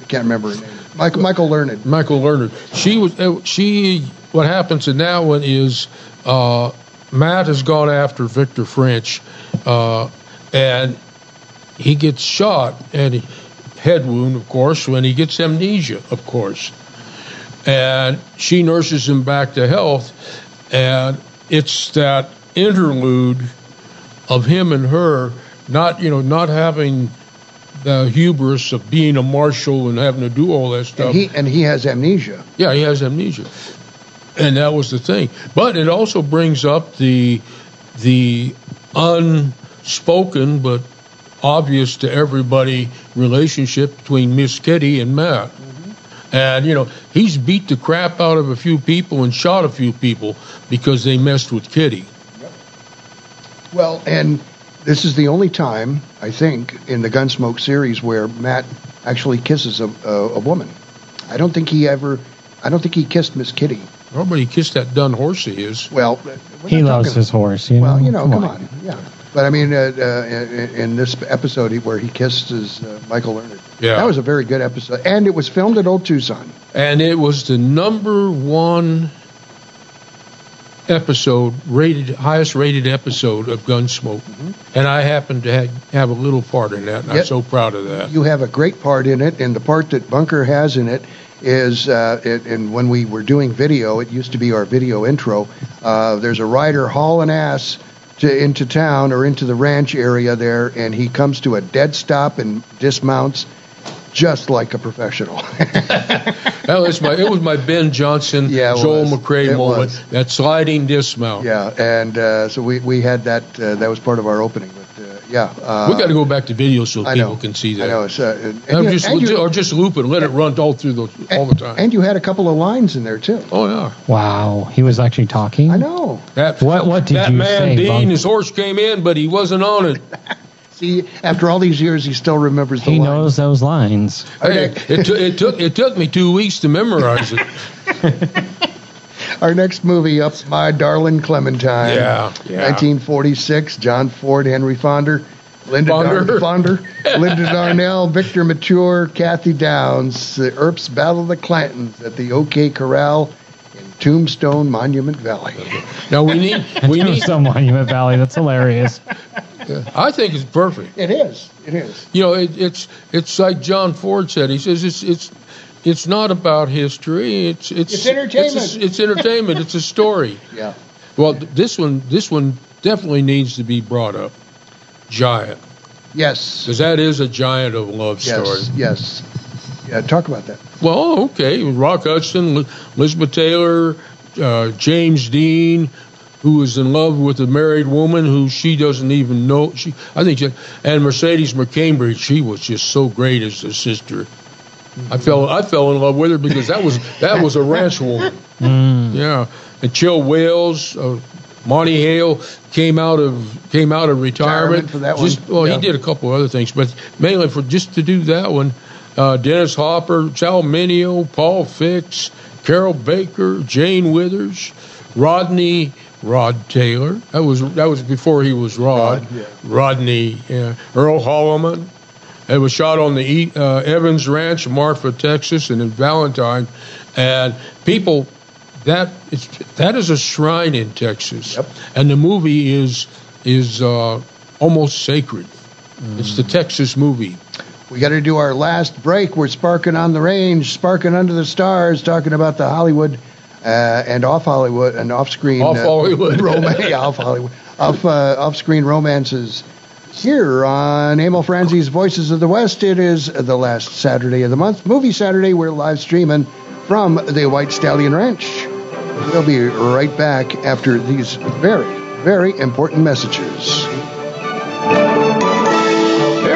I can't remember her name. Michael Michael Learned. Michael Learned. She was uh, she. What happens in that one is uh, Matt has gone after Victor French, uh, and he gets shot and he, head wound, of course, when he gets amnesia, of course, and she nurses him back to health, and it's that interlude of him and her not you know not having the hubris of being a marshal and having to do all that stuff. And he and he has amnesia. Yeah, he has amnesia, and that was the thing. But it also brings up the the unspoken but obvious to everybody relationship between Miss Kitty and Matt. Mm-hmm. And you know, he's beat the crap out of a few people and shot a few people because they messed with Kitty. Well, and this is the only time I think in the Gunsmoke series where Matt actually kisses a, a, a woman. I don't think he ever. I don't think he kissed Miss Kitty. Nobody kissed that done horse of his. Well, He loves his horse. You know? Well, you know, come, on. yeah. But I mean, uh, uh, in, in this episode where he kisses uh, Michael Learned, Yeah. that was a very good episode, and it was filmed at Old Tucson. and it was the number one episode rated highest rated episode of Gunsmoke, and I happened to have, have a little part in that, and I'm so proud of that. You have a great part in it, and the part that Bunker has in it is, uh, it, and when we were doing video, it used to be our video intro. Uh, there's a rider hauling ass to into town or into the ranch area there, and he comes to a dead stop and dismounts, just like a professional. *laughs* That was my it was my Ben Johnson, Yeah, Joel was. McCrea It moment. was. That sliding dismount. yeah, and uh, so we we had that. Uh, that was part of our opening. But yeah, uh, we got to go back to video so I people know. can see that. I know. It's, uh, and, Or just, and you- or just loop it, and let it run all through the all the time. and you had a couple of lines in there too. oh yeah, Wow, he was actually talking. I know. that What what did you say? that you man say? Dean, Bunk? his horse came in, but he wasn't on it. *laughs* See, after all these years, he still remembers the He lines. knows those lines. Hey, it, took it took it took me two weeks to memorize it. *laughs* Our next movie up, My Darling Clementine. Yeah, yeah. 1946. John Ford, Henry Fonda, Linda Fonder. Dar- Fonder, *laughs* Linda Darnell, Victor Mature, Cathy Downs. The Earps battle of the Clantons at the OK Corral in Tombstone Monument Valley. Now we need *laughs* we need. some Monument Valley. That's hilarious. I think it's perfect. It is. It is. You know, it, it's it's like John Ford said. He says it's it's it's not about history. It's it's It's entertainment. It's, a- it's entertainment. it's a story. *laughs* Yeah. Well, th- this one this one definitely needs to be brought up. Giant, Yes. because that is a giant of love Yes. story. Yes. Yeah. Talk about that. Well, okay, Rock Hudson, Li- Elizabeth Taylor, uh, James Dean, who is in love with a married woman who she doesn't even know. She, I think, she, and Mercedes McCambridge, she was just so great as a sister. I fell, I fell in love with her because that was that was a ranch woman. Mm. Yeah, and Chill Wills, uh, Monte Hale came out of came out of retirement. Retirement for that just, one. Well, Yeah. he did a couple other things, but mainly for just to do that one. Uh, Dennis Hopper, Sal Mineo, Paul Fix, Carroll Baker, Jane Withers, Rodney Rod Taylor. That was that was before he was Rod. Rod, yeah. Rodney, yeah. Earl Holliman. It was shot on the uh, Evans Ranch, Marfa, Texas, and in Valentine. And people, that is that is a shrine in Texas. Yep. And the movie is is uh, almost sacred. It's the Texas movie. We got to do our last break. We're sparking on the range, sparking under the stars, talking about the Hollywood uh, and off Hollywood and off screen Off Hollywood. *laughs* romance, off Hollywood, off uh, off screen romances. Here on Emil Franzi's Voices of the West, it is the last Saturday of the month, Movie Saturday. We're live streaming from the White Stallion Ranch. We'll be right back after these very, very important messages.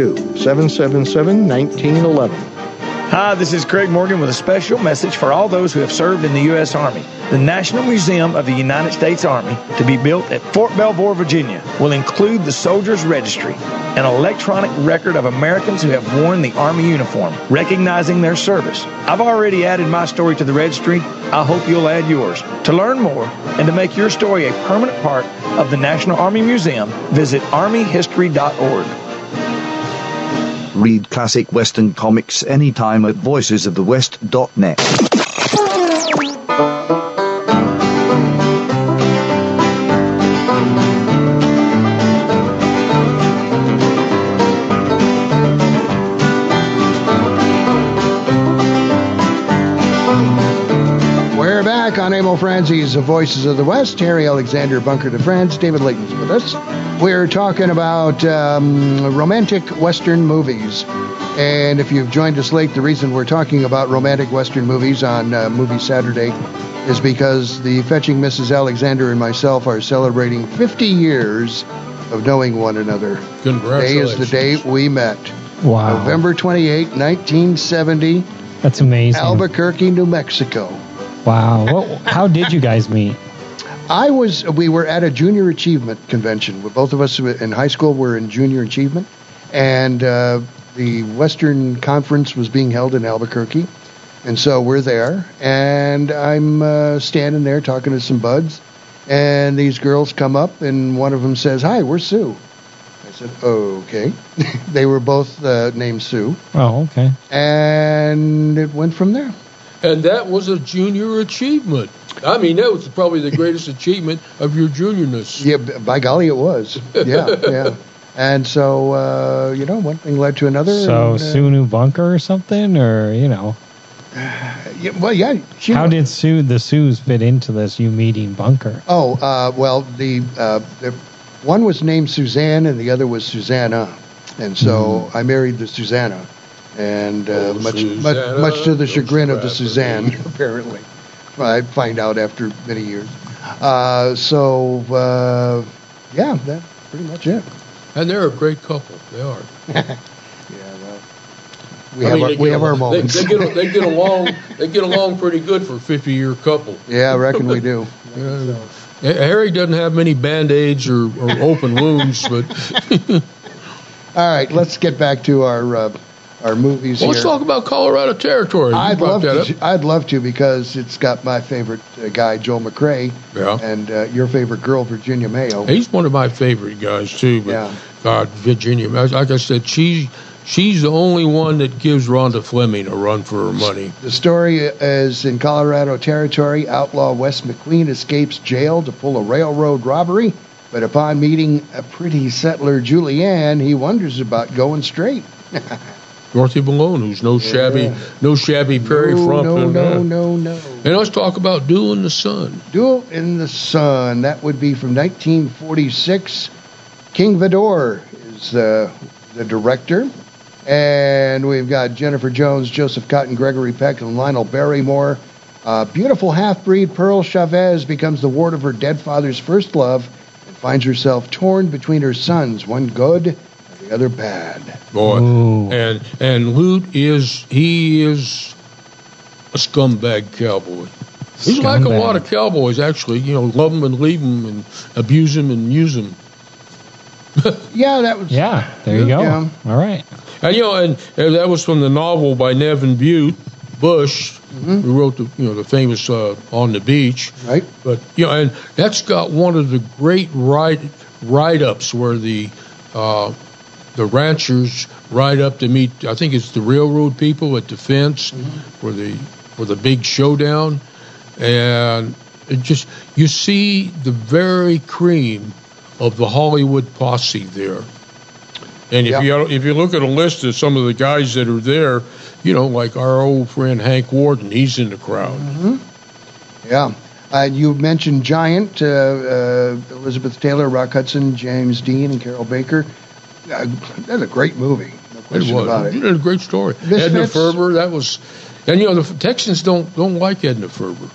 777 1911. Hi, this is Craig Morgan with a special message for all those who have served in the U.S. Army. The National Museum of the United States Army, to be built at Fort Belvoir, Virginia, will include the Soldiers Registry, an electronic record of Americans who have worn the Army uniform, recognizing their service. I've already added my story to the registry. I hope you'll add yours. To learn more and to make your story a permanent part of the National Army Museum, visit armyhistory.org. Read classic Western comics anytime at voicesofthewest.net. We're back on Emil Franzi's Voices of the West. Harry Alexander Bunker de France. David Layton's with us. We're talking about um, romantic Western movies. And if you've joined us late, the reason we're talking about romantic Western movies on uh, Movie Saturday is because the Fetching Mrs. Alexander and myself are celebrating 50 years of knowing one another. Today is the day we met. Wow. November 28, 1970. That's amazing. Albuquerque, New Mexico. Wow. What, how did you guys meet? I was. We were at a junior achievement convention. Both of us in high school were in junior achievement, and uh, the Western Conference was being held in Albuquerque, and so we're there. And I'm uh, standing there talking to some buds, and these girls come up, and one of them says, "Hi, we're Sue." I said, "Okay." *laughs* they were both uh, named Sue, Oh, okay. and it went from there. And that was a junior achievement. I mean, that was probably the greatest *laughs* achievement of your juniorness. Yeah, by golly, it was. Yeah, yeah. And so, uh, you know, one thing led to another. So and, uh, Sue knew Bunker or something, or you know, *sighs* yeah, well, yeah. She how did Sue the Sues fit into this? You meeting Bunker? Oh, uh, well, the, uh, the one was named Suzanne and the other was Susanna, and so Mm-hmm. I married the Susanna, and uh, Oh, much much much to the chagrin of the. Suzanne, *laughs* apparently. I find out after many years. Uh, so, uh, yeah, that's pretty much it. And they're a great couple. They are. *laughs* We I have mean, our, we get have our along- they- moments. They, get, they get *laughs* along. They get along pretty good for a fifty-year couple. yeah, I reckon we do. Yeah. Harry doesn't have many band aids or, or open wounds, but All right, let's get back to our uh, our movies let's here. talk about Colorado Territory. You I'd love to. I'd love to because it's got my favorite uh, guy, Joel McCrea, Yeah. and uh, your favorite girl, Virginia Mayo. He's one of my favorite guys too. But Yeah. God, Virginia, like I said, she she's the only one that gives Rhonda Fleming a run for her money. The story is in Colorado Territory. Outlaw Wes McQueen escapes jail to pull a railroad robbery, but upon meeting a pretty settler, Julianne, he wonders about going straight. *laughs* Dorothy Malone, who's no shabby, no shabby Perry no, Frump. no, and, no, no, no. And let's talk about Duel in the Sun. Duel in the Sun. That would be from 1946. King Vidor is uh, the director. And we've got Jennifer Jones, Joseph Cotten, Gregory Peck, and Lionel Barrymore. Uh, beautiful half breed Pearl Chavez becomes the ward of her dead father's first love and finds herself torn between her sons, one good the other bad. Boy, and and Lute is he is a scumbag cowboy. He's like a lot of cowboys, actually. You know, love him and leave him, and abuse him and use him. *laughs* Yeah, that was. Yeah, there you go. Yeah. All right. And you know, and, and that was from the novel by Nevin Butte Bush, who wrote the you know the famous uh, On the Beach. Right. But you know, and that's got one of the great write write ups where the uh, the ranchers ride up to meet. I think it's the railroad people at the fence for the for the big showdown, and it just you see the very cream of the Hollywood posse there. And if you if you look at a list of some of the guys that are there, you know, like our old friend Hank Worden, he's in the crowd. Yeah. Uh, you mentioned Giant, uh, uh, Elizabeth Taylor, Rock Hudson, James Dean, and Carroll Baker. Uh, that's a great movie. No It was about it. It was a great story. Misfits. Edna Ferber, that was, and you know the Texans don't don't like Edna Ferber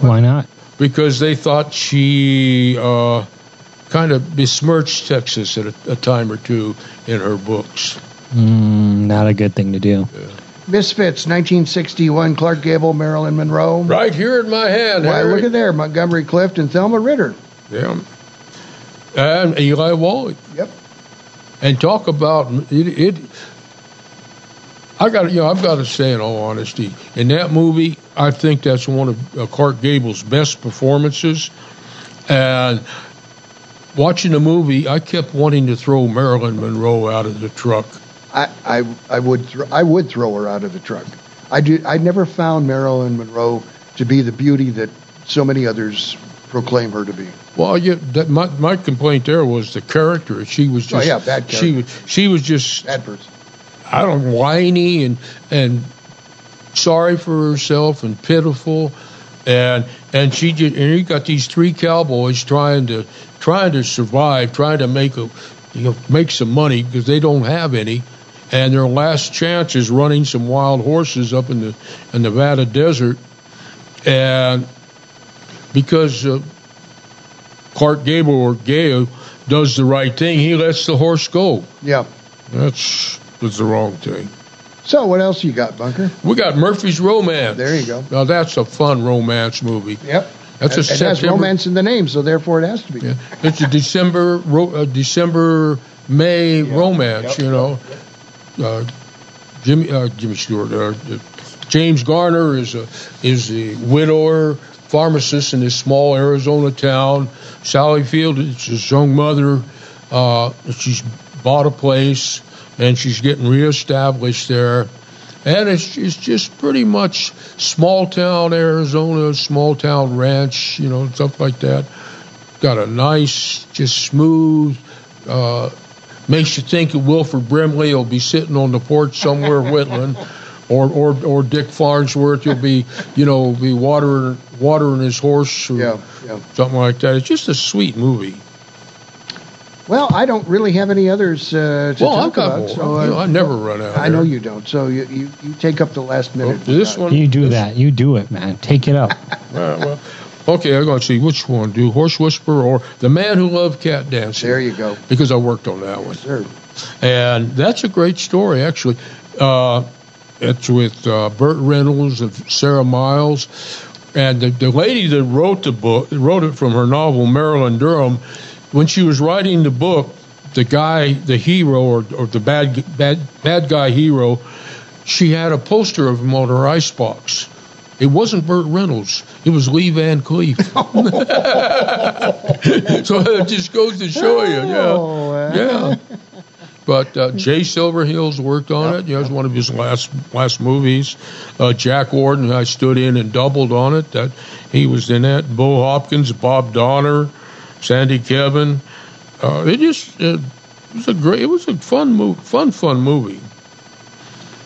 Why not? because they thought she uh, kind of besmirched Texas at a, a time or two in her books. Mm, not a good thing to do. Misfits, 1961, Clark Gable, Marilyn Monroe. Right here in my hand, Why, Harry. look at there, Montgomery Clift and Thelma Ritter. Yeah. And Eli Wallach. Yep. And talk about it. it I got you know I've got to say in all honesty, in that movie, I think that's one of uh, Clark Gable's best performances. And watching the movie, I kept wanting to throw Marilyn Monroe out of the truck. I, I, I would thro- I would throw her out of the truck. I do. I never found Marilyn Monroe to be the beauty that so many others proclaim her to be. Well, yeah, that, my my complaint there was the character. She was just Oh, yeah, bad She was she was just Bad person. I don't know, whiny and and sorry for herself and pitiful, and and she just and you got these three cowboys trying to trying to survive, trying to make a you know make some money because they don't have any, and their last chance is running some wild horses up in the in Nevada desert, and because uh, Clark Gable or Gale does the right thing, he lets the horse go. Yeah. That's was the wrong thing. So what else you got, Bunker? We got Murphy's Romance. There you go. Now that's a fun romance movie. Yep. That's a it, it has romance in the name, so therefore it has to be. Yeah. It's a December ro- uh, December May romance. You know, uh, Jimmy uh, Jimmy Stewart. Uh, uh, James Garner is a is a widower pharmacist in this small Arizona town. Sally Field is his young mother. Uh, she's bought a place and she's getting reestablished there. And it's, it's just pretty much small town Arizona, small town ranch, you know, stuff like that. Got a nice, just smooth, uh, makes you think of Wilford Brimley will be sitting on the porch somewhere whittling, *laughs* or, or or Dick Farnsworth You'll be, you know, be watering watering his horse or Yeah, yeah. something like that. It's just a sweet movie. Well, I don't really have any others uh, to Well, talk I've got about. more. So, You know, uh, I never run out. I know you don't. So you, you, you take up the last minute. Oh, this one. You do that. You do it, man. Take it up. *laughs* All right, well, okay, I'm going to see which one. Do Horse Whisperer or The Man Who Loved Cat Dancing? There you go. Because I worked on that one. Sure. And that's a great story, actually. Uh, it's with uh, Burt Reynolds and Sarah Miles. And the, the lady that wrote the book, wrote it from her novel, Marilyn Durham, when she was writing the book, the guy, the hero, or, or the bad, bad, bad guy hero, she had a poster of him on her icebox. It wasn't Burt Reynolds. It was Lee Van Cleef. *laughs* *laughs* so it just goes to show you, yeah, Oh, yeah. But uh, Jay Silverheels worked on it. You know, it was one of his last last movies. Uh, Jack Warden, I stood in and doubled on it. That he was in that. Bo Hopkins, Bob Donner, Sandy Kevin. Uh, it just uh, it was a great. It was a fun move, fun fun movie.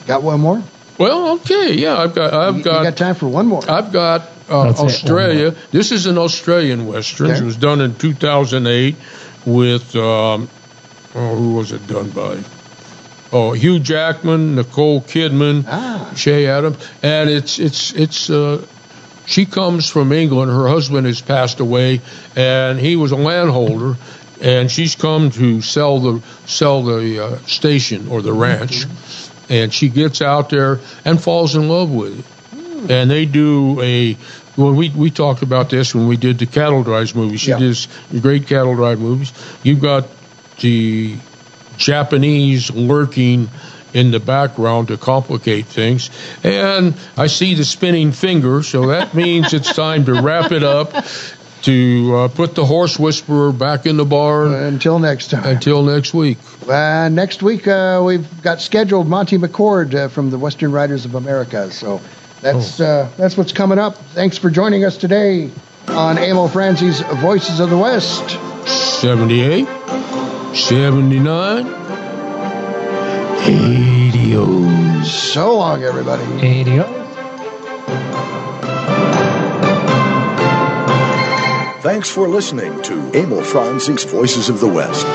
Got one more? Well, okay, yeah, I've got I've You- you got got time for one more. I've got uh, That's it, one Australia. This is an Australian western. Okay. It was done in 2008 with um, oh, who was it done by? Oh, Hugh Jackman, Nicole Kidman, Ah. Shay Adams, and it's it's it's. Uh, she comes from England. Her husband has passed away, and he was a landholder. And she's come to sell the sell the uh, station or the ranch, and she gets out there and falls in love with it and they do a well we we talked about this when we did the cattle drives movie she Yeah. does great cattle drive movies you've got the Japanese lurking in the background to complicate things. And I see the spinning finger, so that means it's time to wrap it up. To uh, put the horse whisperer back in the barn. Until next time. Until next week. Uh, next week, uh, we've got scheduled Monty McCord uh, from the Western Writers of America. So that's uh, that's what's coming up. Thanks for joining us today on Emil Franzi's Voices of the West. 78, 79, 80. So long, everybody. 80. Thanks for listening to Emil Franzi's Voices of the West.